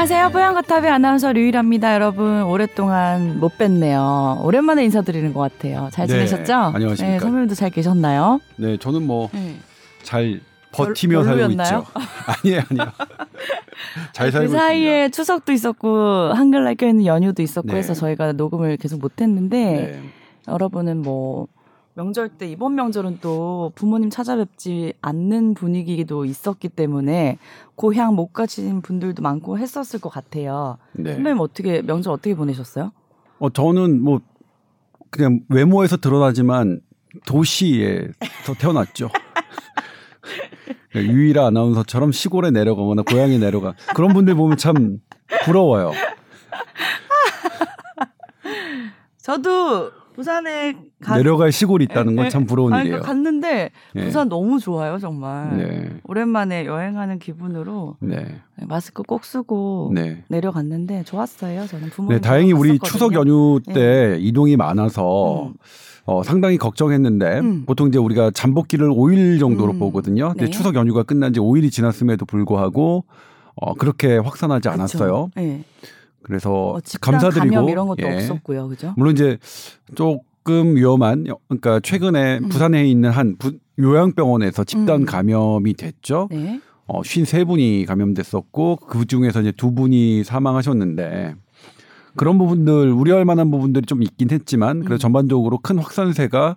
안녕하세요. 뽀얀거탑의 아나운서 류일합니다. 여러분 오랫동안 못 뵀네요. 오랜만에 인사드리는 것 같아요. 잘 네, 지내셨죠? 안녕하십니까. 네, 선배님도 잘 계셨나요? 네, 저는 뭐잘 네. 버티며 별- 살고? 있죠. 아니에요, 아니에요. 잘 살고 그 사이에 있습니다. 추석도 있었고 한글날 껴있는 연휴도 있었고 네. 해서 저희가 녹음을 계속 못했는데 네. 여러분은 뭐 명절 때 이번 명절은 또 부모님 찾아뵙지 않는 분위기도 있었기 때문에 고향 못 가신 분들도 많고 했었을 것 같아요. 네. 선배님 어떻게 명절 어떻게 보내셨어요? 어, 저는 뭐 그냥 외모에서 드러나지만 도시에서 태어났죠. 유일한 아나운서처럼 시골에 내려가거나 고향에 내려가 그런 분들 보면 참 부러워요. 저도 부산에 가 내려갈 시골이 있다는 건 에, 참 부러운 아니, 일이에요. 그러니까 갔는데 네. 부산 너무 좋아요 정말. 네. 오랜만에 여행하는 기분으로 네. 마스크 꼭 쓰고 네. 내려갔는데 좋았어요. 저는 부모님. 네, 다행히 우리. 추석 연휴 때 이동이 많아서 음. 어, 상당히 걱정했는데 음. 보통 이제 우리가 잠복기를 5일 정도로 음. 보거든요. 근데 네. 추석 연휴가 끝난 지 5일이 지났음에도 불구하고 어, 그렇게 확산하지 않았어요. 네. 그래서 어, 감사드리고 감염 이런 것도 예. 없었고요, 그죠? 물론 이제 조금 위험한 그러니까 최근에 음. 부산에 있는 한 부- 요양병원에서 집단 음. 감염이 됐죠. 네. 어, 53분이 감염됐었고 그 중에서 이제 두 분이 사망하셨는데 그런 부분들 우려할 만한 부분들이 좀 있긴 했지만 그래도 음. 전반적으로 큰 확산세가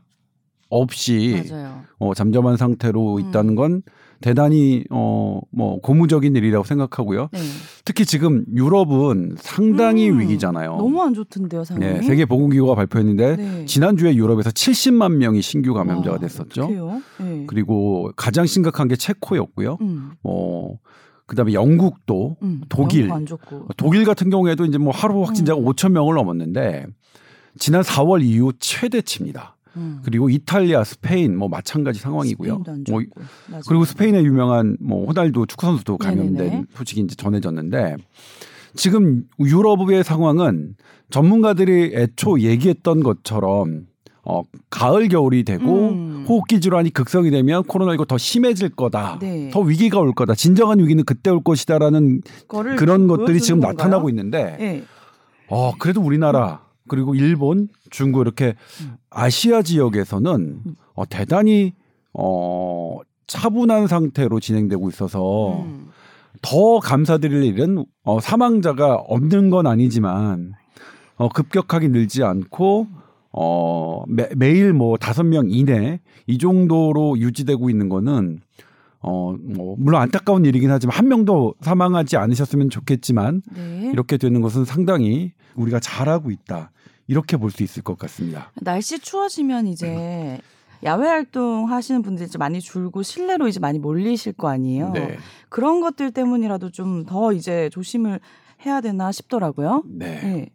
없이 맞아요. 어, 잠잠한 상태로 음. 있다는 건 대단히 어, 뭐 고무적인 일이라고 생각하고요. 네. 특히 지금 유럽은 상당히 음. 위기잖아요. 너무 안 좋던데요, 상황이. 네, 세계 보건기구가 발표했는데 네. 지난주에 유럽에서 70만 명이 신규 감염자가 와, 됐었죠. 네. 그리고 가장 심각한 게 체코였고요. 음, 어, 그다음에 영국도 음, 독일. 너무 안 좋고. 독일 같은 경우에도 이제 뭐 하루 확진자가 음. 5천 명을 넘었는데 지난 4월 이후 최대치입니다. 음. 그리고 이탈리아, 스페인 뭐 마찬가지 상황이고요. 뭐. 그리고 스페인의 유명한 뭐 호날두 축구 선수도 감염된 네네네. 소식이 이제 전해졌는데 지금 유럽의 상황은 전문가들이 애초 얘기했던 것처럼 어, 가을 겨울이 되고 음. 호흡기 질환이 극성이 되면 코로나19 더 심해질 거다. 네. 더 위기가 올 거다. 진정한 위기는 그때 올 것이다라는 그런 것들이 지금 건가요? 나타나고 있는데 네. 어, 그래도 우리나라 그리고 일본, 중국 이렇게 음. 아시아 지역에서는 어, 대단히 어, 차분한 상태로 진행되고 있어서 음. 더 감사드릴 일은 어, 사망자가 없는 건 아니지만 어, 급격하게 늘지 않고 어, 매, 매일 뭐 다섯 명 이내 이 정도로 유지되고 있는 거는 어, 뭐 물론 안타까운 일이긴 하지만 한 명도 사망하지 않으셨으면 좋겠지만 네. 이렇게 되는 것은 상당히 우리가 잘하고 있다. 이렇게 볼 수 있을 것 같습니다. 날씨 추워지면 이제 야외 활동 하시는 분들이 좀 많이 줄고 실내로 이제 많이 몰리실 거 아니에요. 네. 그런 것들 때문이라도 좀 더 이제 조심을 해야 되나 싶더라고요. 네. 네.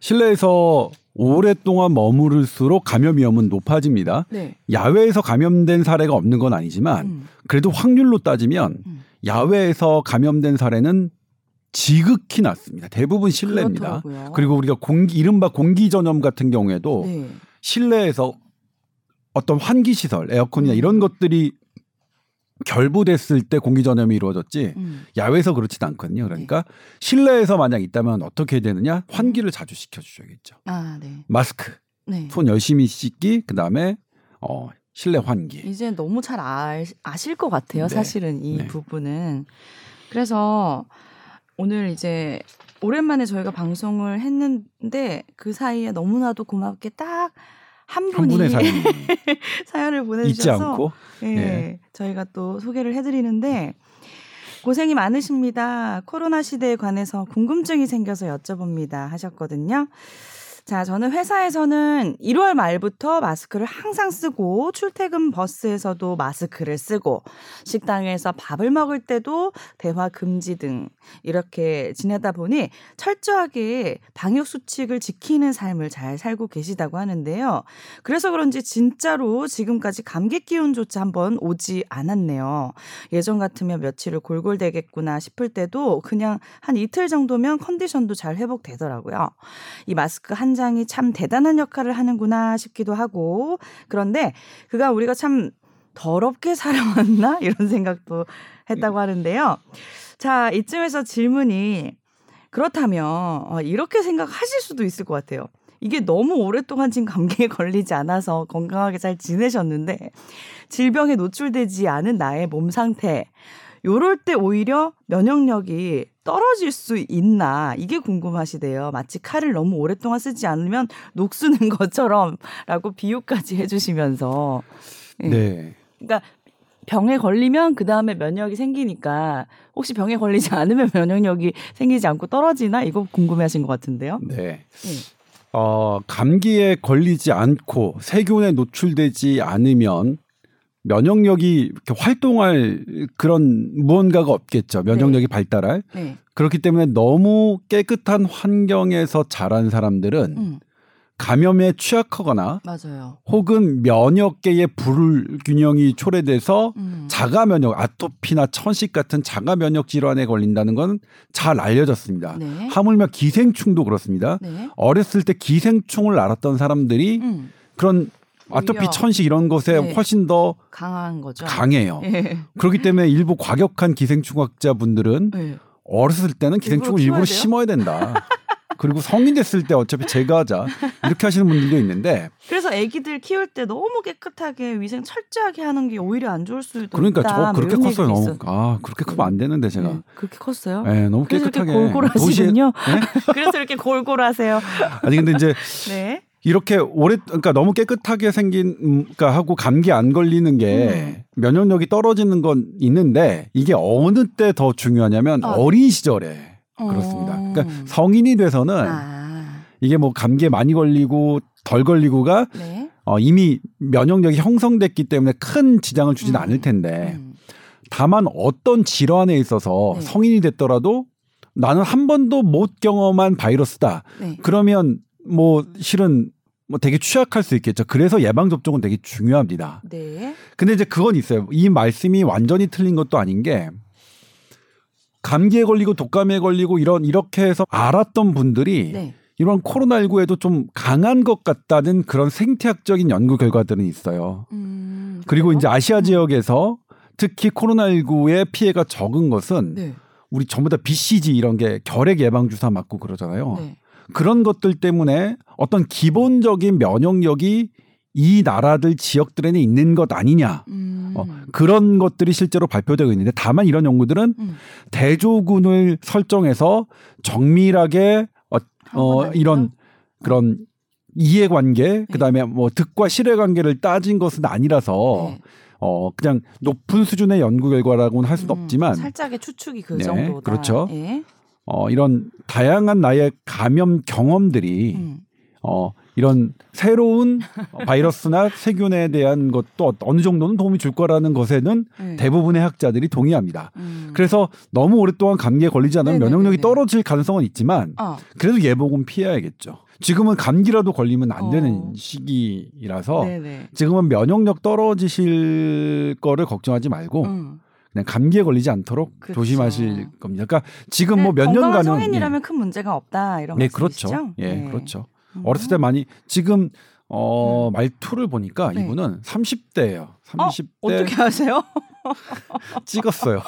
실내에서 오랫동안 머무를수록 감염 위험은 높아집니다. 네. 야외에서 감염된 사례가 없는 건 아니지만 음. 그래도 확률로 따지면 음. 야외에서 감염된 사례는 지극히 낮습니다. 대부분 실내입니다. 그렇더라고요. 그리고 우리가 공기 이른바 공기 전염 같은 경우에도 네. 실내에서 어떤 환기 시설, 에어컨이나 음. 이런 것들이 결부됐을 때 공기 전염이 이루어졌지 음. 야외에서 그렇지는 않거든요. 그러니까 실내에서 만약 있다면 어떻게 해야 되느냐? 환기를 자주 시켜 주셔야겠죠. 아, 네. 마스크, 네. 손 열심히 씻기, 그 다음에 어 실내 환기. 이제 너무 잘 아, 아실 것 같아요. 네. 사실은 이 네. 부분은. 그래서 오늘 이제 오랜만에 저희가 방송을 했는데 그 사이에 너무나도 고맙게 딱 한한 분이 분의 사연 사연을 보내주셔서 예, 네. 저희가 또 소개를 해드리는데 고생이 많으십니다. 코로나 시대에 관해서 궁금증이 생겨서 여쭤봅니다 하셨거든요. 자, 저는 회사에서는 1월 말부터 마스크를 항상 쓰고 출퇴근 버스에서도 마스크를 쓰고 식당에서 밥을 먹을 때도 대화 금지 등 이렇게 지내다 보니 철저하게 방역 수칙을 지키는 삶을 잘 살고 계시다고 하는데요. 그래서 그런지 진짜로 지금까지 감기 기운조차 한번 오지 않았네요. 예전 같으면 며칠을 골골대겠구나 싶을 때도 그냥 한 이틀 정도면 컨디션도 잘 회복되더라고요. 이 마스크 한 장이 참 대단한 역할을 하는구나 싶기도 하고 그런데 그가 우리가 참 더럽게 살아왔나 이런 생각도 했다고 하는데요. 자, 이쯤에서 질문이 그렇다면 어, 이렇게 생각하실 수도 있을 것 같아요. 이게 너무 오랫동안 지금 감기에 걸리지 않아서 건강하게 잘 지내셨는데 질병에 노출되지 않은 나의 몸 상태 요럴 때 오히려 면역력이 떨어질 수 있나 이게 궁금하시대요. 마치 칼을 너무 오랫동안 쓰지 않으면 녹쓰는 것처럼라고 비유까지 해주시면서 예. 네. 그러니까 병에 걸리면 그 다음에 면역이 생기니까 혹시 병에 걸리지 않으면 면역력이 생기지 않고 떨어지나 이거 궁금해하신 것 같은데요. 네. 예. 어, 감기에 걸리지 않고 세균에 노출되지 않으면 면역력이 이렇게 활동할 그런 무언가가 없겠죠. 면역력이 발달할. 네. 그렇기 때문에 너무 깨끗한 환경에서 자란 사람들은 음, 감염에 취약하거나 맞아요. 혹은 면역계의 불균형이 초래돼서 음. 자가 면역, 아토피나 천식 같은 자가 면역 질환에 걸린다는 건 잘 알려졌습니다. 네. 하물며 기생충도 그렇습니다. 네. 어렸을 때 기생충을 알았던 사람들이 음, 그런 아토피. 천식 이런 것에 네. 훨씬 더 강한 거죠. 강해요. 예. 그렇기 때문에 일부 과격한 기생충학자분들은 예. 어렸을 때는 기생충을 일부러 일부러? 심어야 된다. 그리고 성인 됐을 때 어차피 제거하자 이렇게 하시는 분들도 있는데 그래서 아기들 키울 때 너무 깨끗하게 위생 철저하게 하는 게 오히려 안 좋을 수도 그러니까 있다. 저뭐 그렇게 컸어요. 너무 있어. 아 그렇게 크면 안 되는데 제가 네, 그렇게 컸어요. 예, 너무 그래서 이렇게 깨끗하게 골골하시군요. 도시에- 네? 그래서 이렇게 골골하세요. 아니 근데 이제 네. 이렇게 오래 그러니까 너무 깨끗하게 생긴 음, 그러니까 하고 감기 안 걸리는 게 면역력이 떨어지는 건 있는데 이게 어느 때 더 중요하냐면 아. 어린 시절에 그렇습니다. 어. 그러니까 성인이 돼서는 아. 이게 뭐 감기에 많이 걸리고 덜 걸리고가 네. 어, 이미 면역력이 형성됐기 때문에 큰 지장을 주지는 음. 않을 텐데 음. 다만 어떤 질환에 있어서 네. 성인이 됐더라도 나는 한 번도 못 경험한 바이러스다. 네. 그러면 뭐 실은 뭐 되게 취약할 수 있겠죠. 그래서 예방 접종은 되게 중요합니다. 네. 근데 이제 그건 있어요. 이 말씀이 완전히 틀린 것도 아닌 게 감기에 걸리고 독감에 걸리고 이런 이렇게 해서 알았던 분들이 네. 이런 코로나19에도 좀 강한 것 같다는 그런 생태학적인 연구 결과들은 있어요. 음, 그리고 그래요? 이제 아시아 지역에서 특히 코로나19의 피해가 적은 것은 네. 우리 전부 다 BCG 이런 게 결핵 예방 주사 맞고 그러잖아요. 네. 그런 것들 때문에 어떤 기본적인 면역력이 이 나라들 지역들에는 있는 것 아니냐. 음. 어, 그런 것들이 실제로 발표되고 있는데 다만 이런 연구들은 음. 대조군을 설정해서 정밀하게 어, 어, 건 이런? 그런 이해관계 그다음에 뭐 득과 실의 관계를 따진 것은 아니라서 네. 어 그냥 높은 수준의 연구 결과라고는 할 수는 음, 없지만 살짝의 추측이 그 네, 정도다. 그렇죠. 예. 어 이런 다양한 나의 감염 경험들이 음. 어 이런 새로운 바이러스나 세균에 대한 것도 어느 정도는 도움이 줄 거라는 것에는 네. 대부분의 학자들이 동의합니다. 음. 그래서 너무 오랫동안 감기에 걸리지 않으면 네네네네. 면역력이 떨어질 가능성은 있지만 어. 그래도 예복은 피해야겠죠. 지금은 감기라도 걸리면 안 되는 어. 시기라서 네네. 지금은 면역력 떨어지실 거를 걱정하지 말고 음. 그냥 감기에 걸리지 않도록 그쵸. 조심하실 겁니다. 그러니까 지금 뭐몇 네, 건강한 년간은 성인이라면 큰 문제가 없다 이런 네, 말씀이시죠? 그렇죠. 예, 네. 그렇죠. 음. 어렸을 때 많이 지금 어 말투를 보니까 네. 이분은 30대예요. 30대 어떻게 하세요? 찍었어요.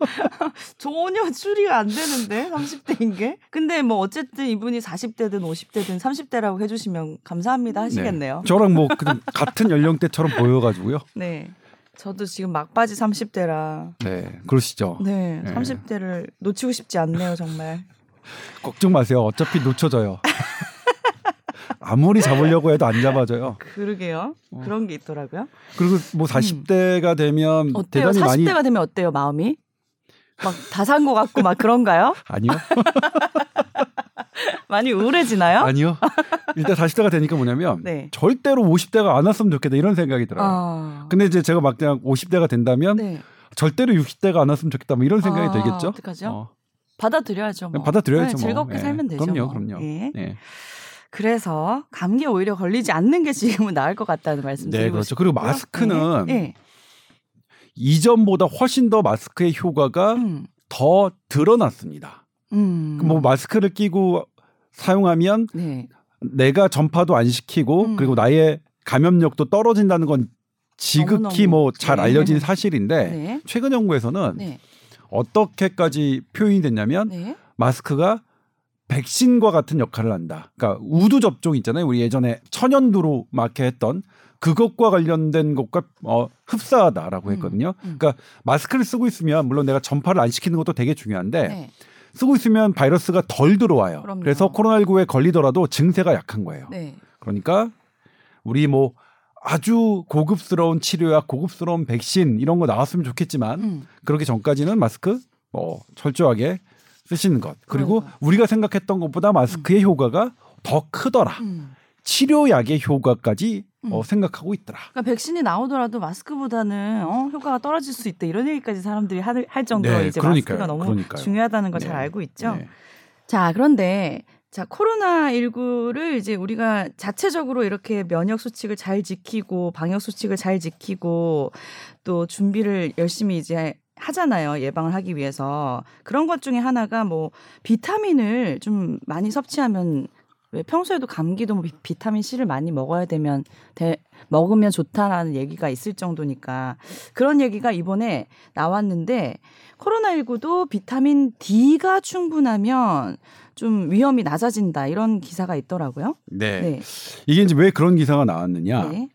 전혀 추리가 안 되는데 30대인 게. 근데 뭐 어쨌든 이분이 40대든 50대든 30대라고 해주시면 감사합니다 하시겠네요. 저랑 뭐 같은 연령대처럼 보여가지고요. 네. 저도 지금 막바지 30대라. 네, 그러시죠. 네, 네. 30대를 놓치고 싶지 않네요, 정말. 걱정 마세요. 어차피 놓쳐져요. 아무리 잡으려고 해도 안 잡아져요. 그러게요. 어. 그런 게 있더라고요. 그리고 뭐 40대가 되면 음. 어때요? 대단히 40대가 많이 되면 어때요, 마음이? 막 다 산 것 같고 막 그런가요? 아니요. 많이 우울해지나요? 아니요. 일단 40대가 되니까 뭐냐면 네. 절대로 50대가 안 왔으면 좋겠다 이런 생각이 들어요. 아. 근데 이제 제가 막 그냥 50대가 된다면 네. 절대로 60대가 안 왔으면 좋겠다 뭐 이런 생각이 아, 들겠죠. 어떡하죠? 어, 받아들여야죠. 뭐. 받아들여야죠. 네, 뭐. 즐겁게 예. 살면 되죠. 그럼요, 뭐. 그럼요. 예. 네. 그래서 감기에 오히려 걸리지 않는 게 지금은 나을 것 같다는 말씀 네, 드리고 그렇죠. 싶고요. 그리고 마스크는 네. 네. 이전보다 훨씬 더 마스크의 효과가 음. 더 드러났습니다. 음. 뭐 마스크를 끼고 사용하면 네. 내가 전파도 안 시키고 음. 그리고 나의 감염력도 떨어진다는 건 지극히 너무너무, 뭐잘 네. 알려진 사실인데 네. 최근 연구에서는 네. 어떻게까지 표현이 됐냐면 네. 마스크가 백신과 같은 역할을 한다. 그러니까 우두 접종 있잖아요. 우리 예전에 천연두로 막 이렇게 했던 그것과 관련된 것과 어, 흡사하다라고 음, 했거든요. 음. 그러니까 마스크를 쓰고 있으면 물론 내가 전파를 안 시키는 것도 되게 중요한데 네. 쓰고 있으면 바이러스가 덜 들어와요. 그럼요. 그래서 코로나19에 걸리더라도 증세가 약한 거예요. 네. 그러니까 우리 뭐 아주 고급스러운 치료약, 고급스러운 백신 이런 거 나왔으면 좋겠지만 음. 그러기 전까지는 마스크 뭐 철저하게 쓰시는 것. 그리고 그러니까요. 우리가 생각했던 것보다 마스크의 효과가 더 크더라. 음. 치료약의 효과까지 어, 음. 생각하고 있더라. 그러니까 백신이 나오더라도 마스크보다는 어, 효과가 떨어질 수 있다 이런 얘기까지 사람들이 할, 할 정도로 네, 이제 그러니까요. 마스크가 너무 그러니까요. 중요하다는 걸잘 네. 알고 있죠. 네. 자, 그런데 자, 코로나 19를 이제 우리가 자체적으로 이렇게 면역 수칙을 잘 지키고 방역 수칙을 잘 지키고 또 준비를 열심히 이제 하잖아요. 예방을 하기 위해서. 그런 것 중에 하나가 뭐 비타민을 좀 많이 섭취하면 왜 평소에도 감기도 뭐 비- 비타민 C를 많이 먹어야 되면 대, 먹으면 좋다라는 얘기가 있을 정도니까 그런 얘기가 이번에 나왔는데 코로나19도 비타민 D가 충분하면 좀 위험이 낮아진다 이런 기사가 있더라고요. 네. 네. 이게 이제 왜 그런 기사가 나왔느냐? 네.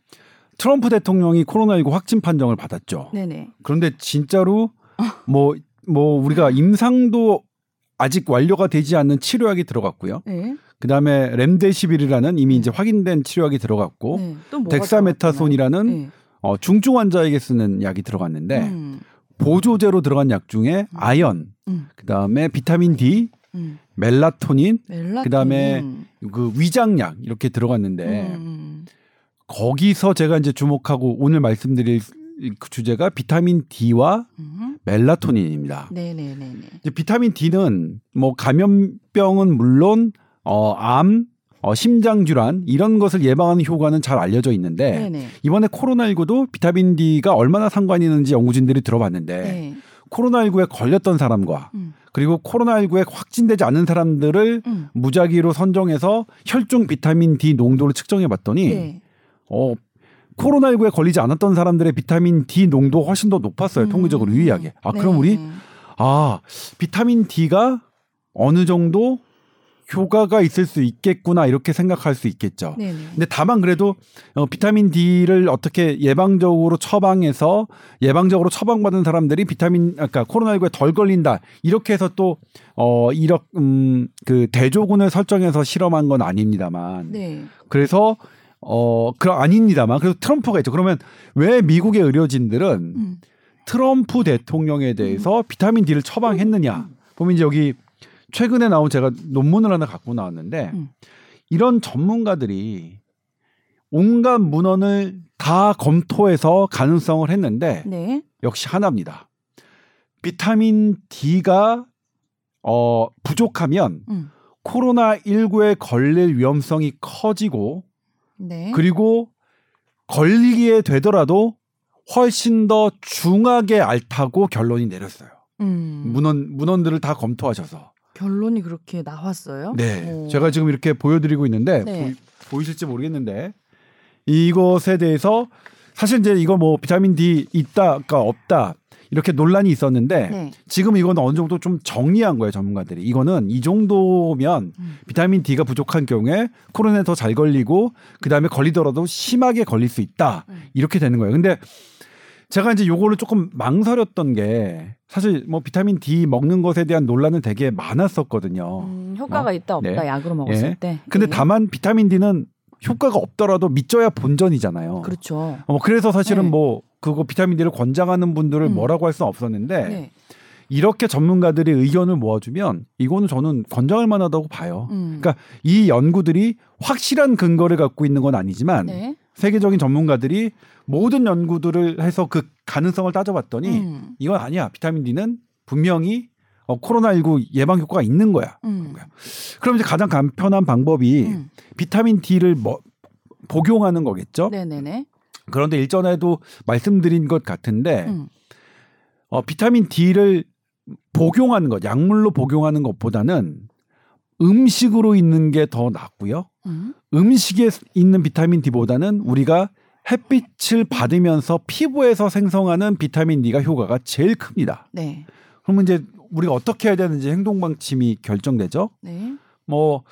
트럼프 대통령이 코로나19 확진 판정을 받았죠. 네네. 그런데 진짜로 뭐뭐 우리가 임상도 아직 완료가 되지 않는 치료약이 들어갔고요. 네. 그다음에 렘데시빌이라는 이미 이제 확인된 치료약이 들어갔고 네. 덱사메타손이라는 들어갔나요? 어, 중증 환자에게 쓰는 약이 들어갔는데 네. 음, 보조제로 들어간 약 중에 아연, 음, 그다음에 비타민 D, 음. 멜라토닌, 멜라토닌. 그다음에 그 위장약 이렇게 들어갔는데 음, 거기서 제가 이제 주목하고 오늘 말씀드릴 그 주제가 비타민 D와 음. 멜라토닌입니다. 네네네네. 이제 비타민 D는 뭐 감염병은 물론 어, 암, 어, 심장 질환 이런 것을 예방하는 효과는 잘 알려져 있는데 네네. 이번에 코로나19도 비타민 D가 얼마나 상관이 있는지 연구진들이 들어봤는데 네. 코로나19에 걸렸던 사람과 음, 그리고 코로나19에 확진되지 않은 사람들을 음. 무작위로 선정해서 혈중 비타민 D 농도를 측정해 봤더니 네. 어 코로나19에 걸리지 않았던 사람들의 비타민 D 농도 훨씬 더 높았어요. 음. 통계적으로 유의하게. 아, 네. 그럼 우리 아, 비타민 D가 어느 정도 효과가 있을 수 있겠구나 이렇게 생각할 수 있겠죠. 네네. 근데 다만 그래도 어, 비타민 D를 어떻게 예방적으로 처방해서 예방적으로 처방받은 사람들이 비타민 아까 코로나19에 덜 걸린다 이렇게 해서 또 어 이렇 음그 대조군을 설정해서 실험한 건 아닙니다만 네. 그래서 어 그럼 아닙니다만 그래서 트럼프가 있죠. 그러면 왜 미국의 의료진들은 음. 트럼프 대통령에 대해서 비타민 D를 처방했느냐 보면 이제 여기 최근에 나온 제가 논문을 하나 갖고 나왔는데 음. 이런 전문가들이 온갖 문헌을 다 검토해서 가능성을 했는데 네. 역시 하나입니다. 비타민 D가 어 부족하면 음. 코로나 19에 걸릴 위험성이 커지고 네. 그리고 걸리게 되더라도 훨씬 더 중하게 앓다고 결론이 내렸어요. 음. 문헌 문헌들을 다 검토하셔서. 결론이 그렇게 나왔어요? 네. 오. 제가 지금 이렇게 보여드리고 있는데 네. 보, 이실지 모르겠는데 이것에 대해서 사실 이제 이거 뭐 비타민 D 있다가 없다 이렇게 논란이 있었는데 네. 지금 이건 어느 정도 좀 정리한 거예요 전문가들이 이거는 이 정도면 음. 비타민 D가 부족한 경우에 코로나에 더 잘 걸리고 그 다음에 걸리더라도 심하게 걸릴 수 있다 음. 이렇게 되는 거예요. 근데 제가 이제 요거를 조금 망설였던 게 사실 뭐 비타민 D 먹는 것에 대한 논란은 되게 많았었거든요. 음, 효과가 어? 있다 없다 네. 약으로 먹었을 예. 때. 근데 예. 다만 비타민 D는 효과가 없더라도 믿져야 본전이잖아요. 그렇죠. 어, 뭐 그래서 사실은 네. 뭐 그거 비타민 D를 권장하는 분들을 음. 뭐라고 할 수는 없었는데 네. 이렇게 전문가들이 의견을 모아주면 이거는 저는 권장할 만하다고 봐요. 음. 그러니까 이 연구들이 확실한 근거를 갖고 있는 건 아니지만 네. 세계적인 전문가들이 모든 연구들을 해서 그 가능성을 따져봤더니 음. 이건 아니야. 비타민 D는 분명히 어, 코로나19 예방 효과가 있는 거야. 음. 그럼 이제 가장 간편한 방법이 음. 비타민 D를 뭐 복용하는 거겠죠. 네네네. 그런데 일전에도 말씀드린 것 같은데 음. 어, 비타민 D를 복용하는 것, 약물로 복용하는 것보다는 음식으로 있는 게 더 낫고요. 음. 음식에 있는 비타민 D보다는 우리가 햇빛을 받으면서 피부에서 생성하는 비타민 D가 효과가 제일 큽니다. 네. 그러면 이제 우리가 어떻게 해야 되는지 행동 방침이 결정되죠. 네. 뭐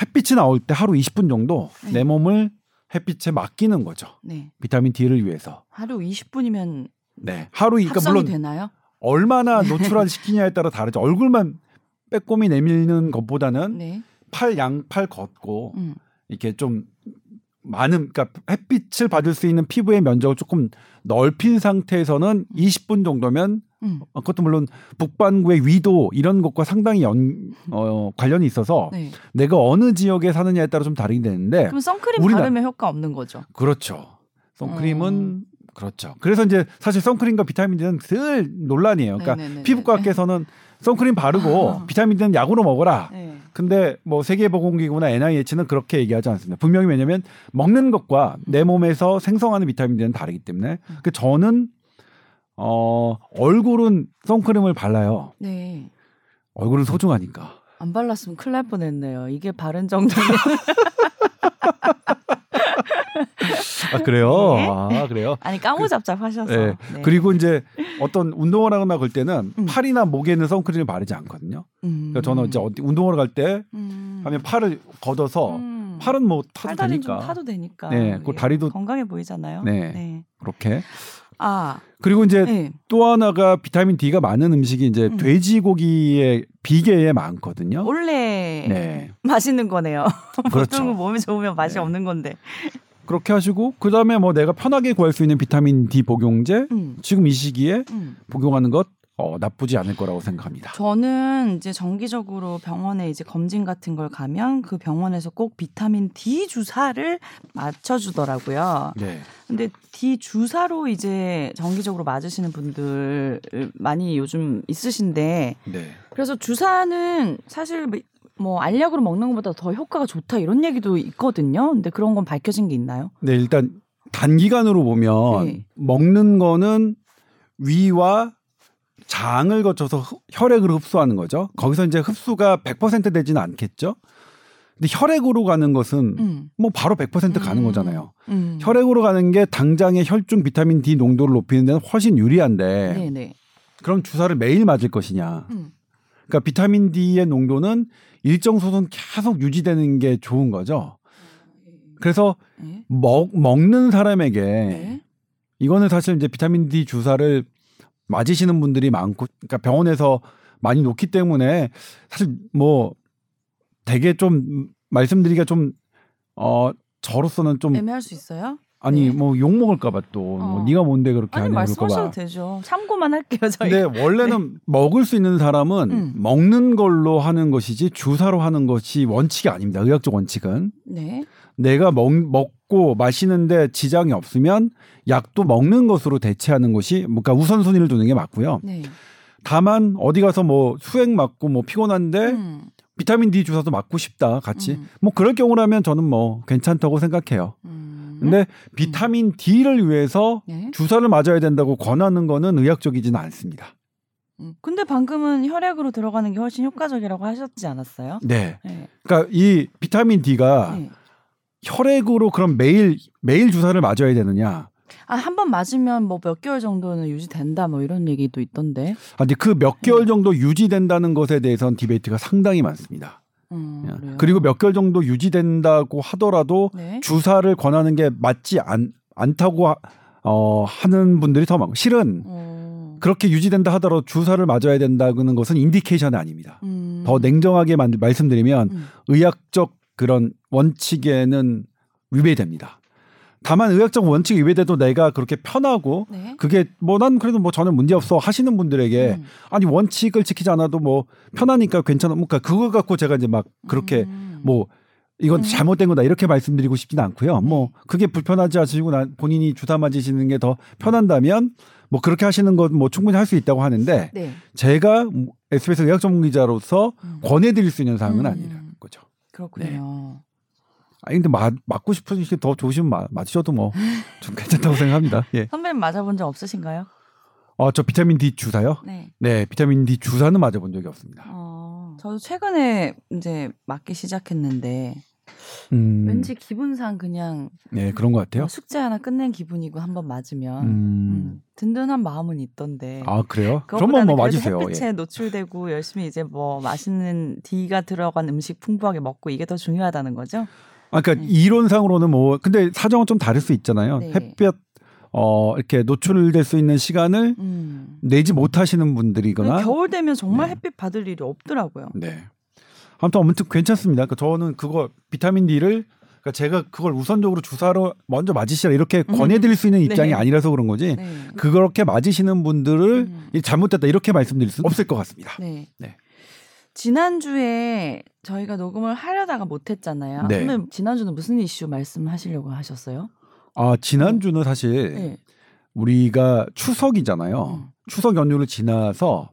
햇빛이 나올 때 하루 20분 정도 네. 내 몸을 햇빛에 맡기는 거죠. 네. 비타민 D를 위해서. 하루 20분이면 네. 하루 그러니까 물론 되나요? 얼마나 노출화 시키냐에 따라 다르죠. 얼굴만 빼꼼히 내밀는 것보다는 네. 팔 양팔 걷고 음. 이렇게 좀 많은 그러니까 햇빛을 받을 수 있는 피부의 면적을 조금 넓힌 상태에서는 20분 정도면 음. 어, 그것도 물론 북반구의 위도 이런 것과 상당히 연, 어, 관련이 있어서 네. 내가 어느 지역에 사느냐에 따라 좀 다르긴 되는데 그럼 선크림 우리나라- 바르면 효과 없는 거죠. 그렇죠. 선크림은 음. 그렇죠. 그래서 이제 사실 선크림과 비타민 D는 늘 논란이에요. 그러니까 네네네네. 피부과께서는 선크림 바르고 아. 비타민 D는 약으로 먹어라. 네. 근데 뭐 세계보건기구나 NIH는 그렇게 얘기하지 않습니다. 분명히 왜냐하면 먹는 것과 내 몸에서 생성하는 비타민 D는 다르기 때문에 음. 그 저는 어 얼굴은 선크림을 발라요. 네. 얼굴은 소중하니까. 안 발랐으면 큰일 날 뻔했네요. 이게 바른 정도면 아 그래요? 네. 아 그래요? 아니 까무잡잡하셔서. 네. 네. 그리고 이제 어떤 운동을 하거나 그럴 때는 음. 팔이나 목에는 선크림을 바르지 않거든요. 음. 그러니까 저는 이제 어디 운동을 갈때 음. 하면 팔을 걷어서 음. 팔은 뭐 타도 되니까 타도 되니까. 네, 그 예, 다리도- 건강해 보이잖아요. 네. 그렇게. 아, 그리고 이제 네. 또 하나가 비타민 D가 많은 음식이 이제 음. 돼지고기의 비계에 많거든요. 원래 네. 맛있는 거네요. 그렇죠. 몸이 좋으면 맛이 네. 없는 건데. 그렇게 하시고 그 다음에 뭐 내가 편하게 구할 수 있는 비타민 D 복용제 음. 지금 이 시기에 음. 복용하는 것 어, 나쁘지 않을 거라고 생각합니다. 저는 이제 정기적으로 병원에 이제 검진 같은 걸 가면 그 병원에서 꼭 비타민 D 주사를 맞춰주더라고요. 네. 근데 D 주사로 이제 정기적으로 맞으시는 분들 많이 요즘 있으신데 네. 그래서 주사는 사실 뭐 알약으로 먹는 것보다 더 효과가 좋다 이런 얘기도 있거든요. 근데 그런 건 밝혀진 게 있나요? 네, 일단 단기간으로 보면 네. 먹는 거는 위와 장을 거쳐서 흡- 혈액으로 흡수하는 거죠. 거기서 이제 흡수가 100% 되지는 않겠죠. 근데 혈액으로 가는 것은 음. 뭐 바로 100% 가는 음. 거잖아요. 음. 혈액으로 가는 게 당장의 혈중 비타민 D 농도를 높이는 데는 훨씬 유리한데 네네. 그럼 주사를 매일 맞을 것이냐. 음. 그러니까 비타민 D의 농도는 일정 수준 계속 유지되는 게 좋은 거죠. 그래서 네. 먹, 먹는 사람에게 네. 이거는 사실 이제 비타민 D 주사를 맞으시는 분들이 많고 그러니까 병원에서 많이 놓기 때문에 사실 뭐 되게 좀 말씀드리기가 좀 어 저로서는 좀 애매할 수 있어요? 아니 네. 뭐욕 먹을까 봐또 뭐 어. 네가 뭔데 그렇게 아니 하냐 말씀하셔도 봐. 되죠. 참고만 할게요 저희. 근데 원래는 먹을 수 있는 사람은 음. 먹는 걸로 하는 것이지 주사로 하는 것이 원칙이 아닙니다. 의학적 원칙은 네. 내가 먹, 먹고 마시는데 지장이 없으면 약도 먹는 것으로 대체하는 것이 그러니까 우선순위를 두는 게 맞고요. 네. 다만 어디 가서 뭐 수액 맞고 뭐 피곤한데 음. 비타민 D 주사도 맞고 싶다 같이 음. 뭐 그럴 경우라면 저는 뭐 괜찮다고 생각해요. 음. 근데 비타민 D를 위해서 네. 주사를 맞아야 된다고 권하는 거는 의학적이지는 않습니다. 음. 근데 방금은 혈액으로 들어가는 게 훨씬 효과적이라고 하셨지 않았어요? 네. 네. 그러니까 이 비타민 D가 네. 혈액으로 그럼 매일 매일 주사를 맞아야 되느냐? 아, 한 번 맞으면 뭐 몇 개월 정도는 유지된다 뭐 이런 얘기도 있던데. 아, 근데 그몇 음. 개월 정도 유지된다는 것에 대해서는 디베이트가 상당히 많습니다. 음, 그래요? 그리고 몇 개월 정도 유지된다고 하더라도 네. 주사를 권하는 게 맞지 않, 않다고 하, 어, 하는 분들이 더 많고 실은 어. 그렇게 유지된다 하더라도 주사를 맞아야 된다는 것은 인디케이션이 아닙니다. 음. 더 냉정하게 만- 말씀드리면 음. 의학적 그런 원칙에는 위배됩니다. 다만 의학적 원칙 위배돼도 내가 그렇게 편하고 네. 그게 뭐 난 그래도 뭐 전혀 문제 없어 하시는 분들에게 음. 아니 원칙을 지키지 않아도 뭐 편하니까 괜찮아. 그러니까 그거 갖고 제가 이제 막 그렇게 음. 뭐 이건 음. 잘못된 거다 이렇게 말씀드리고 싶지는 않고요. 뭐 네. 그게 불편하지 않으시고 나 본인이 주사 맞으시는 게 더 편한다면 뭐 그렇게 하시는 건 뭐 충분히 할 수 있다고 하는데 네. 제가 SBS 의학 전문 기자로서 음. 권해드릴 수 있는 사항은 음. 아니라는 거죠. 그렇군요. 아니 근데 맞, 맞고 싶으시 더 좋으시면 맞, 맞으셔도 뭐 좀 괜찮다고 생각합니다. 예. 선배님 맞아본 적 없으신가요? 어, 저 비타민 D 주사요? 네. 네, 비타민 D 주사는 맞아본 적이 없습니다. 어, 저도 최근에 이제 맞기 시작했는데 음, 왠지 기분상 그냥 네 그런 것 같아요. 어, 숙제 하나 끝낸 기분이고 한번 맞으면 음, 음, 든든한 마음은 있던데. 아 그래요? 그러면 뭐 맞으세요. 햇빛에 예. 노출되고 열심히 이제 뭐 맛있는 D가 들어간 음식 풍부하게 먹고 이게 더 중요하다는 거죠. 아, 그러니까 음. 이론상으로는 뭐 근데 사정은 좀 다를 수 있잖아요. 네. 햇볕 어 이렇게 노출될 수 있는 시간을 음. 내지 못하시는 분들이거나 겨울 되면 정말 네. 햇빛 받을 일이 없더라고요. 네. 아무튼 아무튼 괜찮습니다. 그러니까 저는 그거 비타민 D를 그러니까 제가 그걸 우선적으로 주사로 먼저 맞으시라 이렇게 음. 권해드릴 수 있는 입장이 네. 아니라서 그런 거지. 네. 그렇게 맞으시는 분들을 음. 이 잘못됐다 이렇게 말씀드릴 수는 없을 것 같습니다. 네. 네. 지난주에 저희가 녹음을 하려다가 못했잖아요. 네. 그러면 지난주는 무슨 이슈 말씀하시려고 하셨어요? 아 지난주는 사실 네. 우리가 추석이잖아요. 음. 추석 연휴를 지나서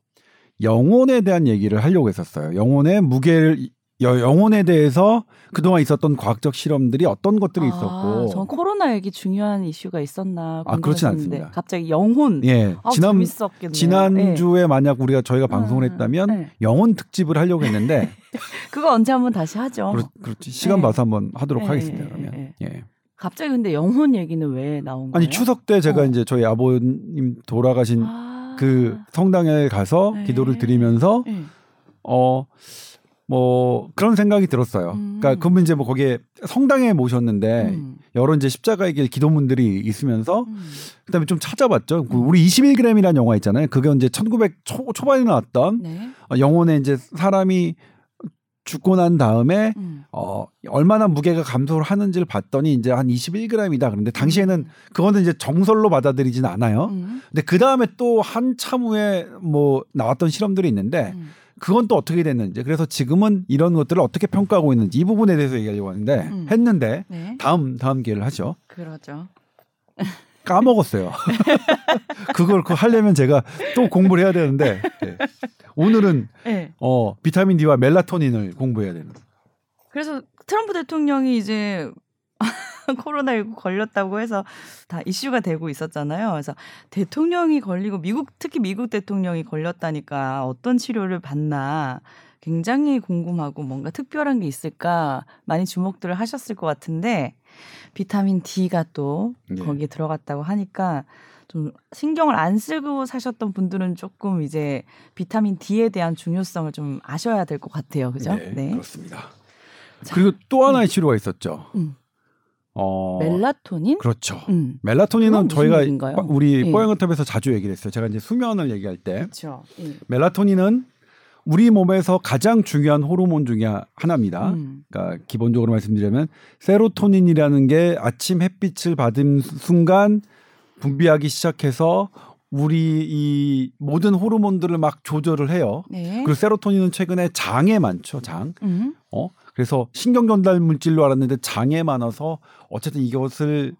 영혼에 대한 얘기를 하려고 했었어요. 영혼의 무게를 여- 영혼에 대해서 그동안 있었던 과학적 실험들이 어떤 것들이 아, 있었고 전 코로나 얘기 중요한 이슈가 있었나 아, 그렇진 않습니다. 갑자기 영혼. 예 아, 지난 재밌었겠네요. 지난주에 만약 우리가 저희가 네. 방송을 음, 했다면 네. 영혼 특집을 하려고 했는데 그거 언제 한번 다시 하죠. 그렇, 그렇지 시간 네. 봐서 한번 하도록 네, 하겠습니다. 네, 그러면 네, 예. 갑자기 근데 영혼 얘기는 왜 나온 거예요? 아니 추석 때 제가 어. 이제 저희 아버님 돌아가신 아. 그 성당에 가서 네. 기도를 드리면서 네. 어 뭐 그런 생각이 들었어요. 음. 그러니까 그러면 이제 뭐 거기에 성당에 모셨는데 음. 여러 이제 십자가의 길 기도문들이 있으면서 음. 그다음에 좀 찾아봤죠. 그 우리 21g이라는 영화 있잖아요. 그게 이제 1900 초, 초반에 나왔던 네. 어, 영혼에 이제 사람이 죽고 난 다음에 음. 어 얼마나 무게가 감소를 하는지를 봤더니 이제 한 21g이다. 그런데 당시에는 그거는 이제 정설로 받아들이진 않아요. 음. 근데 그 다음에 또 한참 후에 뭐 나왔던 실험들이 있는데 음. 그건 또 어떻게 됐는지 그래서 지금은 이런 것들을 어떻게 평가하고 있는지 이 부분에 대해서 얘기하려고 하는데 음. 했는데 네. 다음 다음 기회를 하죠. 그러죠. 까먹었어요. 그걸 그 하려면 제가 또 공부를 해야 되는데 네. 오늘은 네. 어 비타민 D와 멜라토닌을 공부해야 되는. 그래서 트럼프 대통령이 이제 코로나19 걸렸다고 해서 다 이슈가 되고 있었잖아요. 그래서 대통령이 걸리고 미국 특히 미국 대통령이 걸렸다니까 어떤 치료를 받나 굉장히 궁금하고 뭔가 특별한 게 있을까 많이 주목들을 하셨을 것 같은데 비타민 D가 또 예. 거기에 들어갔다고 하니까 좀 신경을 안 쓰고 사셨던 분들은 조금 이제 비타민 D에 대한 중요성을 좀 아셔야 될 것 같아요. 그죠? 네, 그렇습니다. 자, 그리고 또 하나의 치료가 있었죠. 음. 어 멜라토닌? 그렇죠. 음. 멜라토닌은 저희가 얘기인가요? 우리 예. 뽀얀거탑에서 자주 얘기를 했어요. 제가 이제 수면을 얘기할 때 그렇죠. 예. 멜라토닌은 우리 몸에서 가장 중요한 호르몬 중에 하나입니다. 음. 그러니까 기본적으로 말씀드리면 세로토닌이라는 게 아침 햇빛을 받은 순간 분비하기 시작해서 우리 이 모든 호르몬들을 막 조절을 해요. 네. 그리고 세로토닌은 최근에 장에 많죠. 장. 음. 어? 그래서 신경 전달 물질로 알았는데 장에 많아서 어쨌든 이것을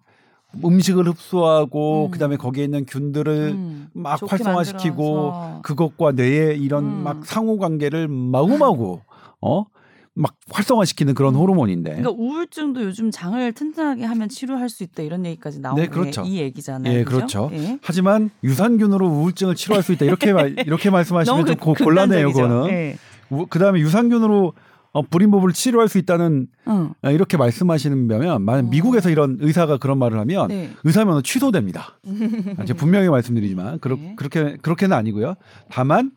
음식을 흡수하고 음. 그다음에 거기에 있는 균들을 음. 막 활성화시키고 만들어서. 그것과 뇌의 이런 음. 막 상호 관계를 마구마구 어? 막 활성화시키는 그런 음. 호르몬인데. 그러니까 우울증도 요즘 장을 튼튼하게 하면 치료할 수 있다 이런 얘기까지 나오는 네, 그렇죠. 게이 얘기잖아요. 예? 그렇죠. 예. 하지만 유산균으로 우울증을 치료할 수 있다 이렇게 말, 이렇게 말씀하시면 좀 고- 곤란해요. 그거는. 예. 그다음에 유산균으로 어, 불임법을 치료할 수 있다는 응. 어, 이렇게 말씀하시면 만약 어. 미국에서 이런 의사가 그런 말을 하면 네. 의사면허 취소됩니다. 아, 제가 분명히 말씀드리지만 그렇, 네. 그렇게 그렇게는 아니고요. 다만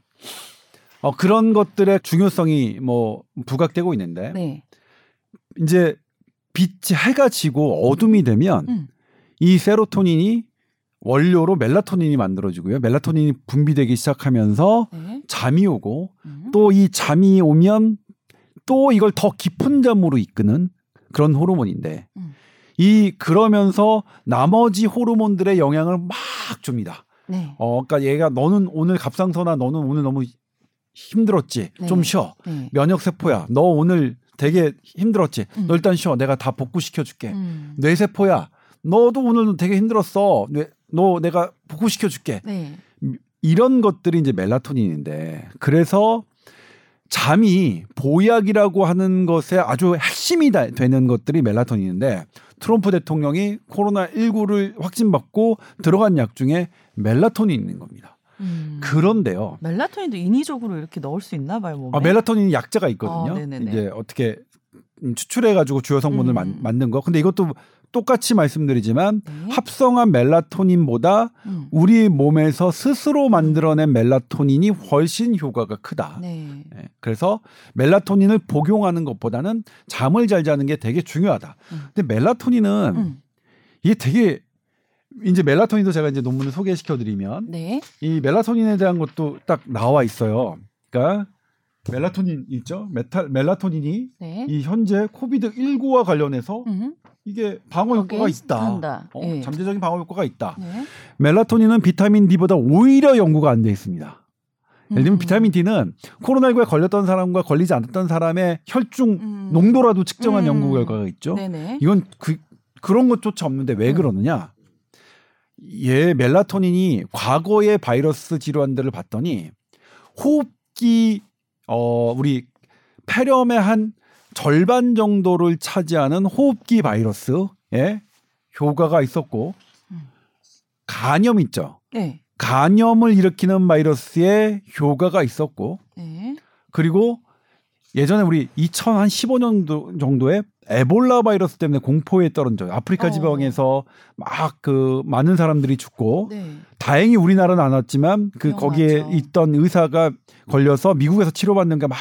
어, 그런 것들의 중요성이 뭐 부각되고 있는데 네. 이제 빛이 해가 지고 어둠이 되면 음. 이 세로토닌이 원료로 멜라토닌이 만들어지고요. 멜라토닌이 분비되기 시작하면서 네. 잠이 오고 음. 또이 잠이 오면 또 이걸 더 깊은 잠으로 이끄는 그런 호르몬인데 음. 이 그러면서 나머지 호르몬들의 영향을 막 줍니다. 네. 어, 그러니까 얘가 너는 오늘 갑상선아 너는 오늘 너무 힘들었지. 네. 좀 쉬어. 네. 면역 세포야. 너 오늘 되게 힘들었지. 음. 너 일단 쉬어. 내가 다 복구시켜 줄게. 음. 뇌 세포야. 너도 오늘 되게 힘들었어. 뇌, 너 내가 복구시켜 줄게. 네. 이런 것들이 이제 멜라토닌인데 그래서 잠이 보약이라고 하는 것에 아주 핵심이 다- 되는 것들이 멜라토닌인데 트럼프 대통령이 코로나 19를 확진받고 들어간 약 중에 멜라토닌이 있는 겁니다. 음. 그런데요. 멜라토닌도 인위적으로 이렇게 넣을 수 있나 봐요, 몸에. 아, 멜라토닌 약자가 있거든요. 아, 네네네. 이제 어떻게 추출해 가지고 주요 성분을 음. 만, 만든 거. 근데 이것도 똑같이 말씀드리지만 네. 합성한 멜라토닌보다 음. 우리 몸에서 스스로 만들어낸 멜라토닌이 훨씬 효과가 크다. 네. 예, 그래서 멜라토닌을 복용하는 것보다는 잠을 잘 자는 게 되게 중요하다. 음. 근데 멜라토닌은 음. 이게 되게 이제 멜라토닌도 제가 이제 논문을 소개시켜 드리면 네. 이 멜라토닌에 대한 것도 딱 나와 있어요. 그러니까 멜라토닌 있죠? 메탈 멜라토닌이 네. 이 현재 COVID 19와 관련해서 음. 이게 방어 효과가 있다. 어, 예. 잠재적인 방어 효과가 있다. 네. 멜라토닌은 비타민 D보다 오히려 연구가 안 돼 있습니다. 예를 들면 음. 비타민 D는 코로나19에 걸렸던 사람과 걸리지 않았던 사람의 혈중 음. 농도라도 측정한 음. 연구 결과가 있죠. 네네. 이건 그, 그런 것조차 없는데 왜 음. 그러느냐? 얘 멜라토닌이 과거의 바이러스 질환들을 봤더니 호흡기 어 우리 폐렴의 한 절반 정도를 차지하는 호흡기 바이러스에 효과가 있었고 음. 간염 있죠. 네. 간염을 일으키는 바이러스에 효과가 있었고 네. 그리고 예전에 우리 2015년도 정도에 에볼라 바이러스 때문에 공포에 적 아프리카 어. 지방에서 막그 많은 사람들이 죽고 네. 다행히 우리나라는 안 왔지만 그. 거기에 있던 의사가 걸려서 미국에서 치료받는 게 막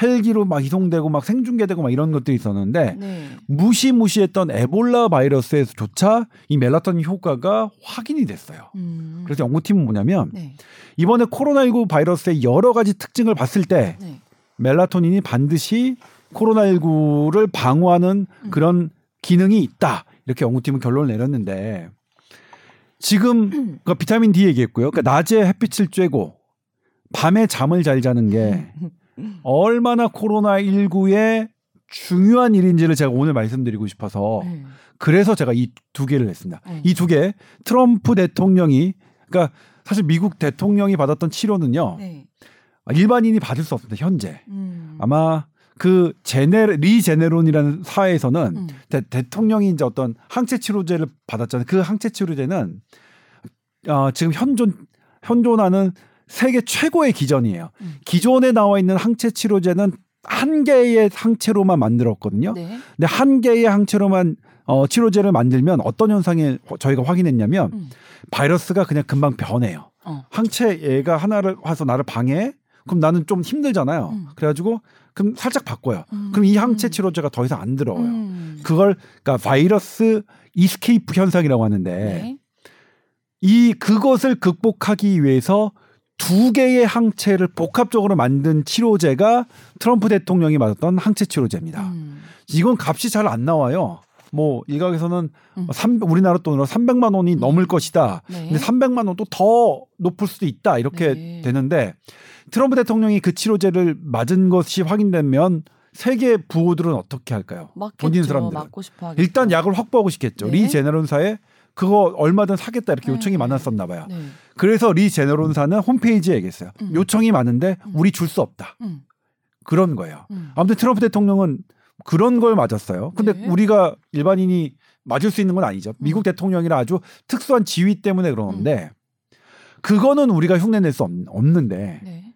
헬기로 막 이송되고 막 생중계되고 막 이런 것들이 있었는데 네. 무시무시했던 에볼라 바이러스에서조차 이 멜라토닌 효과가 확인이 됐어요. 음. 그래서 연구팀은 뭐냐면 네. 이번에 코로나19 바이러스의 여러 가지 특징을 봤을 때 네. 멜라토닌이 반드시 코로나19를 방어하는 음. 그런 기능이 있다. 이렇게 연구팀은 결론을 내렸는데 지금 그러니까 비타민 D 얘기했고요. 그러니까 낮에 햇빛을 쬐고 밤에 잠을 잘 자는 게 얼마나 코로나19의 중요한 일인지를 제가 오늘 말씀드리고 싶어서 네. 그래서 제가 이 두 개를 냈습니다. 네. 이두 개 트럼프 대통령이 그러니까 사실 미국 대통령이 받았던 치료는요 네. 일반인이 받을 수 없습니다. 현재 음. 아마 그 제네 리제네론이라는 사회에서는 음. 대, 대통령이 이제 어떤 항체 치료제를 받았잖아요. 그 항체 치료제는 어, 지금 현존 현존하는 세계 최고의 기전이에요. 음. 기존에 나와 있는 항체 치료제는 한 개의 항체로만 만들었거든요. 네. 근데 한 개의 항체로만 어, 치료제를 만들면 어떤 현상을 저희가 확인했냐면 음. 바이러스가 그냥 금방 변해요. 어. 항체 얘가 하나를 와서 나를 방해해? 그럼 나는 좀 힘들잖아요. 음. 그래가지고 그럼 살짝 바꿔요. 음. 그럼 이 항체 치료제가 더 이상 안 들어와요. 음. 그걸 그러니까 바이러스 이스케이프 현상이라고 하는데 네. 이 그것을 극복하기 위해서 두 개의 항체를 복합적으로 만든 치료제가 트럼프 대통령이 맞았던 항체 치료제입니다. 음. 이건 값이 잘 안 나와요. 뭐 일각에서는 음. 삼 우리나라 돈으로 300만 원이 음. 넘을 것이다. 네. 근데 300만 원도 더 높을 수도 있다. 이렇게 네. 되는데 트럼프 대통령이 그 치료제를 맞은 것이 확인되면 세계 부호들은 어떻게 할까요? 맞겠죠. 돈 있는 사람들은. 맞고 싶어 하겠죠. 일단 약을 확보하고 싶겠죠. 네. 리제네론사에 그거 얼마든 사겠다 이렇게 요청이 음. 많았었나 봐요. 네. 그래서 리제네론사는 홈페이지에 얘기했어요. 음. 요청이 많은데 음. 우리 줄 수 없다. 음. 그런 거예요. 음. 아무튼 트럼프 대통령은 그런 걸 맞았어요. 근데 네. 우리가 일반인이 맞을 수 있는 건 아니죠. 미국 음. 대통령이라 아주 특수한 지위 때문에 그러는데 그거는 우리가 흉내낼 수 없, 없는데 네.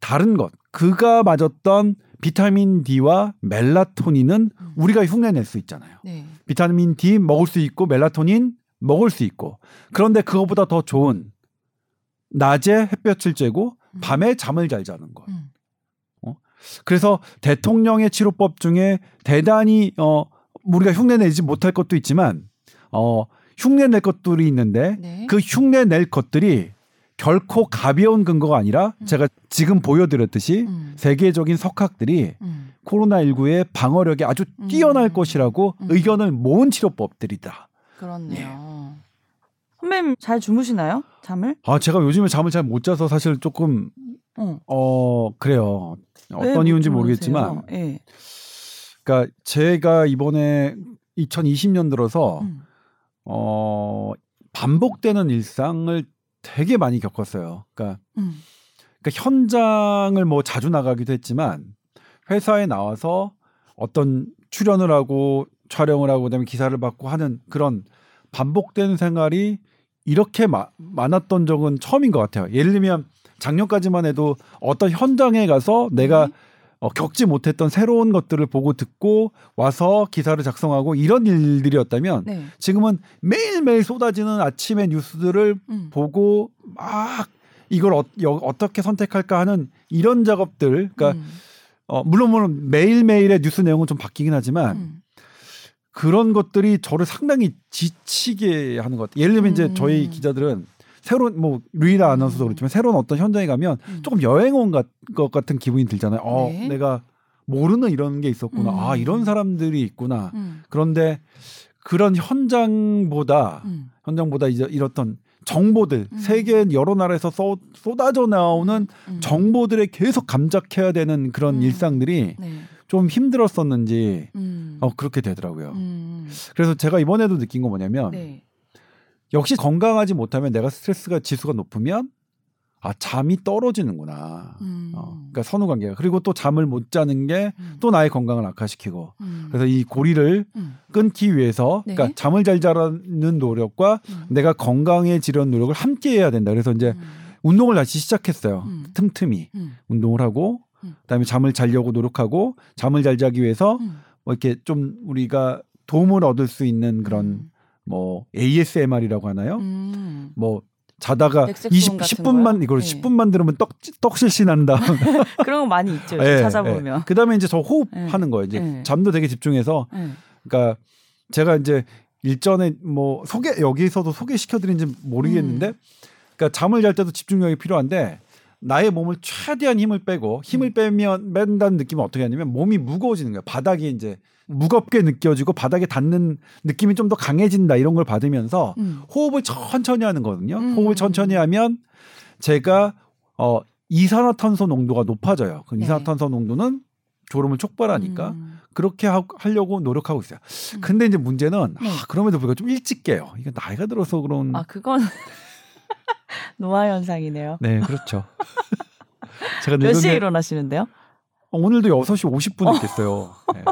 다른 것 그가 맞았던 비타민 D와 멜라토닌은 음. 우리가 흉내낼 수 있잖아요. 네. 비타민 D 먹을 수 있고 멜라토닌 먹을 수 있고 그런데 그거보다 더 좋은 낮에 햇볕을 쬐고 음. 밤에 잠을 잘 자는 것. 음. 그래서 대통령의 치료법 중에 대단히 어 우리가 흉내내지 못할 것도 있지만 어 흉내낼 것들이 있는데 네. 그 흉내낼 것들이 결코 가벼운 근거가 아니라 음. 제가 지금 보여드렸듯이 음. 세계적인 석학들이 음. 코로나19의 방어력이 아주 음. 뛰어날 것이라고 음. 의견을 모은 치료법들이다. 그렇네요. 선배님 잘 주무시나요? 잠을? 아 제가 요즘에 잠을 잘 못 자서 사실 조금 어. 어 그래요. 왜 어떤 못 이유인지? 모르겠지만 예. 그러니까 제가 이번에 2020년 들어서 음. 어 반복되는 일상을 되게 많이 겪었어요. 그러니까, 음. 그러니까 현장을 뭐 자주 나가기도 했지만 회사에 나와서 어떤 출연을 하고 촬영을 하고 그다음에 기사를 받고 하는 그런 반복되는 생활이 이렇게 마- 많았던 적은 처음인 것 같아요. 예를 들면 작년까지만 해도 어떤 현장에 가서 내가 네. 어, 겪지 못했던 새로운 것들을 보고 듣고 와서 기사를 작성하고 이런 일들이었다면 네. 지금은 매일매일 쏟아지는 아침의 뉴스들을 음. 보고 막 이걸 어, 떻게 선택할까 하는 이런 작업들 그러니까 음. 어, 물론 물론 매일매일의 뉴스 내용은 좀 바뀌긴 하지만 음. 그런 것들이 저를 상당히 지치게 하는 것 같아요. 예를 들면 이제 음. 저희 기자들은 새로운 뭐 루이라 아나운서도 그렇지만 새로운 어떤 현장에 가면 음. 조금 여행 온 것 같은 기분이 들잖아요. 어, 네. 내가 모르는 이런 게 있었구나. 음. 아, 이런 사람들이 있구나. 음. 그런데 그런 현장보다 음. 현장보다 이제 이렇던 정보들 음. 세계 여러 나라에서 쏟, 쏟아져 나오는 음. 정보들에 계속 감작해야 되는 그런 음. 일상들이 네. 좀 힘들었었는지 음. 어 그렇게 되더라고요. 음. 그래서 제가 이번에도 느낀 거 뭐냐면 네. 역시 건강하지 못하면 내가 스트레스가 지수가 높으면 아 잠이 떨어지는구나. 음. 어, 그러니까 선후 관계가 그리고 또 잠을 못 자는 게또 음. 나의 건강을 악화시키고 음. 그래서 이 고리를 음. 끊기 위해서 네. 그러니까 잠을 잘 자라는 노력과 음. 내가 건강해지려는 노력을 함께 해야 된다. 그래서 이제 음. 운동을 다시 시작했어요. 음. 틈틈이 음. 운동을 하고 음. 그다음에 잠을 자려고 노력하고 잠을 잘 자기 위해서 음. 뭐 이렇게 좀 우리가 도움을 얻을 수 있는 그런 음. 뭐 ASMR이라고 하나요? 음. 뭐 자다가 백색 20 소음 같은 10분만 거요? 이걸 네. 10분만 들으면 떡 떡실신한다. 그런 거 많이 있죠. 예, 찾아보면. 예. 그다음에 이제 저 호흡하는 거예요. 이제 네. 잠도 되게 집중해서 네. 그러니까 제가 이제 일전에 뭐 소개 여기서도 소개시켜 드린지 모르겠는데 음. 그러니까 잠을 잘 때도 집중력이 필요한데 나의 몸을 최대한 힘을 빼고 음. 힘을 빼면 뺀다는 느낌은 어떻게 하냐면 몸이 무거워지는 거예요. 바닥이 이제 무겁게 느껴지고 바닥에 닿는 느낌이 좀 더 강해진다 이런 걸 받으면서 음. 호흡을 천천히 하는 거거든요. 음. 호흡을 천천히 하면 제가 어 이산화탄소 농도가 높아져요. 네. 이산화탄소 농도는 졸음을 촉발하니까 음. 그렇게 하, 하려고 노력하고 있어요. 음. 근데 이제 문제는 네. 아, 그럼에도 불구하고 좀 일찍 깨요. 이게 나이가 들어서 그런 아 그건 노화 현상이네요. 네, 그렇죠. 제가 몇 시에 일어나시는데요? 어, 오늘도 6시 50분에 깼어요. 네.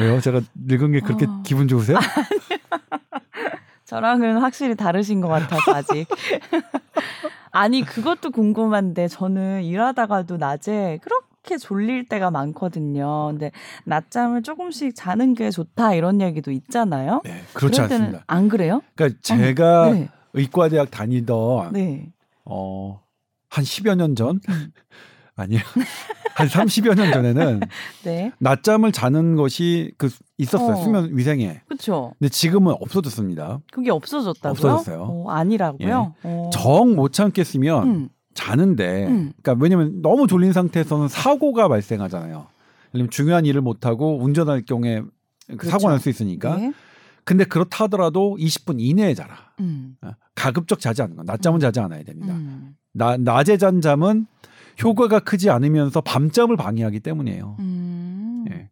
왜요? 제가 늙은 게 그렇게 어. 기분 좋으세요? 저랑은 확실히 다르신 것 같아서 아직. 아니 그것도 궁금한데 저는 일하다가도 낮에 그렇게 졸릴 때가 많거든요. 근데 낮잠을 조금씩 자는 게 좋다 이런 얘기도 있잖아요. 네, 그렇지 않습니다. 안 그래요? 그러니까 제가 네. 의과대학 다니던 네. 어, 한 10여 년 전? 음. 아니요. 한 30여 년 전에는 네. 낮잠을 자는 것이 그 있었어요. 어. 수면 위생에. 그렇죠. 근데 지금은 없어졌습니다. 그게 없어졌다고요? 없어졌어요. 예. 어, 아니라고요? 어. 정못 참겠으면 음. 자는데 음. 그러니까 왜냐면 너무 졸린 상태에서는 사고가 발생하잖아요. 들면 중요한 일을 못 하고 운전할 경우에 그렇죠. 사고 날 수 있으니까. 네. 근데 그렇다 하더라도 20분 이내에 자라. 음. 어, 가급적 자지 않는 거. 낮잠은 음. 자지 않아야 됩니다. 음. 나, 낮에 잔 잠은 효과가 크지 않으면서 밤잠을 방해하기 때문이에요. 음. 예.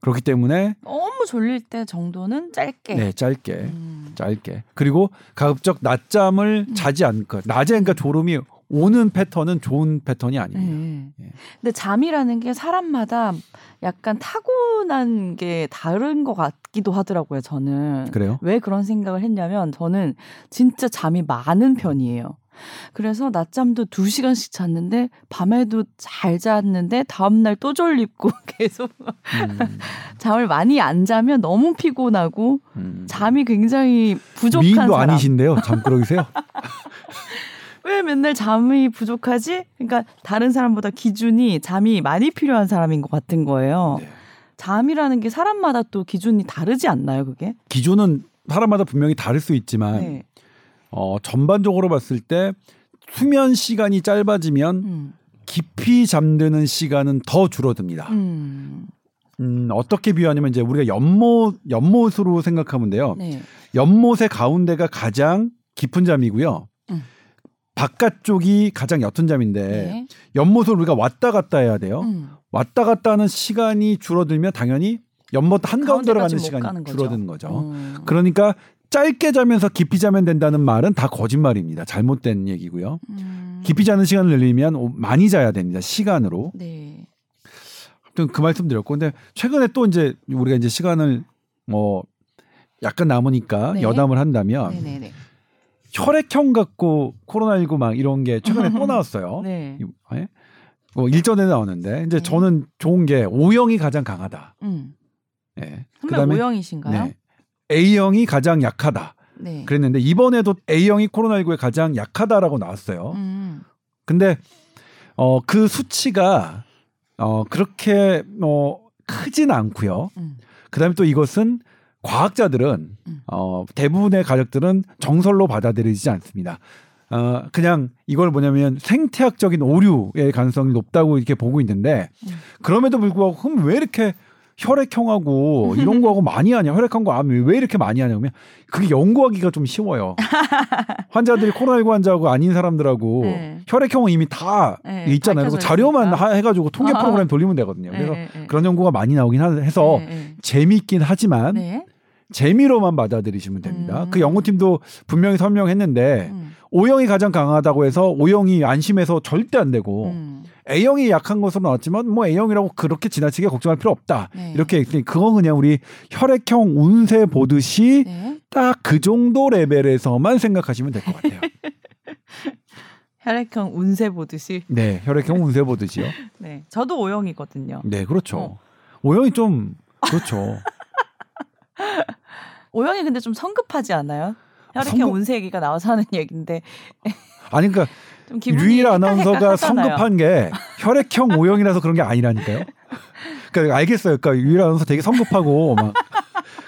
그렇기 때문에 너무 졸릴 때 정도는 짧게. 네 짧게 음. 짧게 그리고 가급적 낮잠을 음. 자지 않고 낮에 그러니까 졸음이 오는 패턴은 좋은 패턴이 아닙니다. 네. 예. 근데 잠이라는 게 사람마다 약간 타고난 게 다른 것 같기도 하더라고요. 저는 그래요? 왜 그런 생각을 했냐면 저는 진짜 잠이 많은 편이에요. 그래서 낮잠도 두 시간씩 잤는데 밤에도 잘 잤는데 다음 날 또 졸립고 계속 음, 잠을 많이 안 자면 너무 피곤하고 음. 잠이 굉장히 부족한 미인도 사람. 아니신데요. 잠꾸러기세요? 왜 맨날 잠이 부족하지? 그러니까 다른 사람보다 기준이 잠이 많이 필요한 사람인 것 같은 거예요. 네. 잠이라는 게 사람마다 또 기준이 다르지 않나요, 그게? 기준은 사람마다 분명히 다를 수 있지만 네. 어, 전반적으로 봤을 때 수면 시간이 짧아지면 음. 깊이 잠드는 시간은 더 줄어듭니다. 음. 음, 어떻게 비유하냐면 이제 우리가 연못 연못으로 생각하면 돼요. 네. 연못의 가운데가 가장 깊은 잠이고요. 음. 바깥쪽이 가장 옅은 잠인데 네. 연못을 우리가 왔다 갔다 해야 돼요. 음. 왔다 갔다 하는 시간이 줄어들면 당연히 연못 한가운데로 가는 시간이. 줄어드는 거죠. 음. 그러니까 짧게 자면서 깊이 자면 된다는 말은 다 거짓말입니다. 잘못된 얘기고요. 음. 깊이 자는 시간을 늘리면 오- 많이 자야 됩니다. 시간으로. 네. 아무튼 그 말씀 드렸고 근데 최근에 또 이제 우리가 이제 시간을 뭐 약간 남으니까 네. 여담을 한다면 네네네. 혈액형 갖고 코로나19 막 이런 게 최근에 또 나왔어요. 네. 이- 예? 어, 일전에 나오는데 이제 네. 저는 좋은 게 O형이 가장 강하다. 음. 예. 선배 O형이신가요? 네. A형이 가장 약하다. 네. 그랬는데 이번에도 A형이 코로나19에 가장 약하다라고 나왔어요. 음. 근데 어 그 수치가 어 그렇게 뭐 크진 않고요. 음. 그다음에 또 이것은 과학자들은 음. 어 대부분의 가족들은 정설로 받아들이지 않습니다. 어 그냥 이걸 뭐냐면 생태학적인 오류의 가능성이 높다고 이렇게 보고 있는데 음. 그럼에도 불구하고 그럼 왜 이렇게 혈액형하고 이런 거하고 많이 하냐 혈액형과 암이 왜 이렇게 많이 하냐 그러면 그게 연구하기가 좀 쉬워요. 환자들이 코로나19 환자하고 아닌 사람들하고 네. 혈액형은 이미 다 네, 있잖아요. 그래서 자료만 있으니까. 하- 해가지고 통계 아. 프로그램 돌리면 되거든요. 그래서 네, 네, 그런 연구가 많이 나오긴 하- 해서 네, 네. 재미있긴 하지만 네. 재미로만 받아들이시면 됩니다. 음. 그 연구팀도 분명히 설명했는데 음. O형이 가장 강하다고 해서 O형이 안심해서 절대 안 되고 음. A형이 약한 것으로 나왔지만 뭐 A형이라고 그렇게 지나치게 걱정할 필요 없다. 네. 이렇게 했으니 그건 그냥 우리 혈액형 운세 보듯이 네. 딱그 정도 레벨에서만 생각하시면 될 것 같아요. 혈액형 운세 보듯이. 네, 혈액형 운세 보듯이요. 네. 저도 O형이거든요. 네, 그렇죠. 어. O형이 좀 그렇죠. O형이 근데 좀 성급하지 않아요? 혈액형 성급- 운세 얘기가 나와서 하는 얘기인데 아니 그러니까 헷갈릴까 아나운서가. 성급한 게 혈액형 O형이라서 그런 게 아니라니까요. 그러니까 알겠어요. 그러니까 유일 아나운서 되게 성급하고 막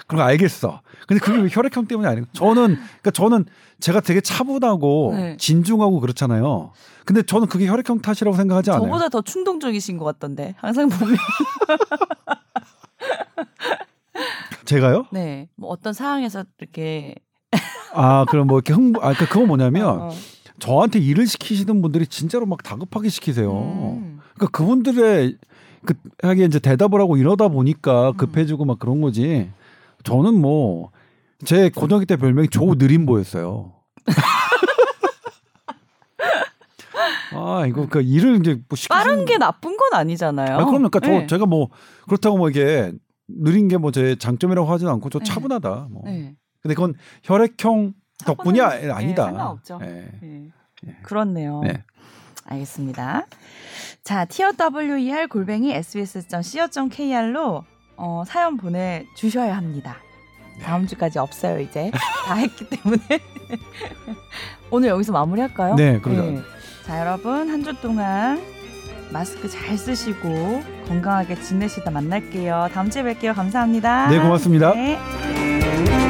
그런 거 알겠어. 근데 그게 왜 혈액형 때문이 아니고 저는 그러니까 저는 제가 되게 차분하고 네. 진중하고 그렇잖아요. 근데 저는 그게 혈액형 탓이라고 생각하지 않아요. 저보다 더 충동적이신 것 같던데 항상 보면 제가요? 네. 뭐 어떤 상황에서 이렇게 아 그럼 뭐 이렇게 흥, 아 그러니까 그거 뭐냐면 어, 어. 저한테 일을 시키시는 분들이 진짜로 막 다급하게 시키세요. 음. 그러니까 그분들의 그 하게 이제 대답을 하고 이러다 보니까 음. 급해지고 막 그런 거지. 저는 뭐 제 고등학교 때 별명이 조 느림보였어요. 아 이거 그 일을 이제 뭐 시키는 빠른 게 나쁜 건 아니잖아요. 아, 그러니까 저 네. 제가 뭐 그렇다고 뭐 이게 느린 게 뭐 제 장점이라고 하지는 않고 저 네. 차분하다. 뭐. 네. 근데 그건 혈액형 덕분이 아. 네, 상관없죠. 예. 네. 예. 그렇네요. 네. 알겠습니다. 자, TOWER 골뱅이 sbs.co.kr로 어, 사연 보내 주셔야 합니다. 다음 주까지 없어요, 이제. 다 했기 때문에. 오늘 여기서 마무리할까요? 네, 그러죠. 자, 여러분, 한 주 동안 마스크 잘 쓰시고 건강하게 지내시다 만날게요. 다음 주에 뵐게요. 감사합니다. 네, 고맙습니다. 네.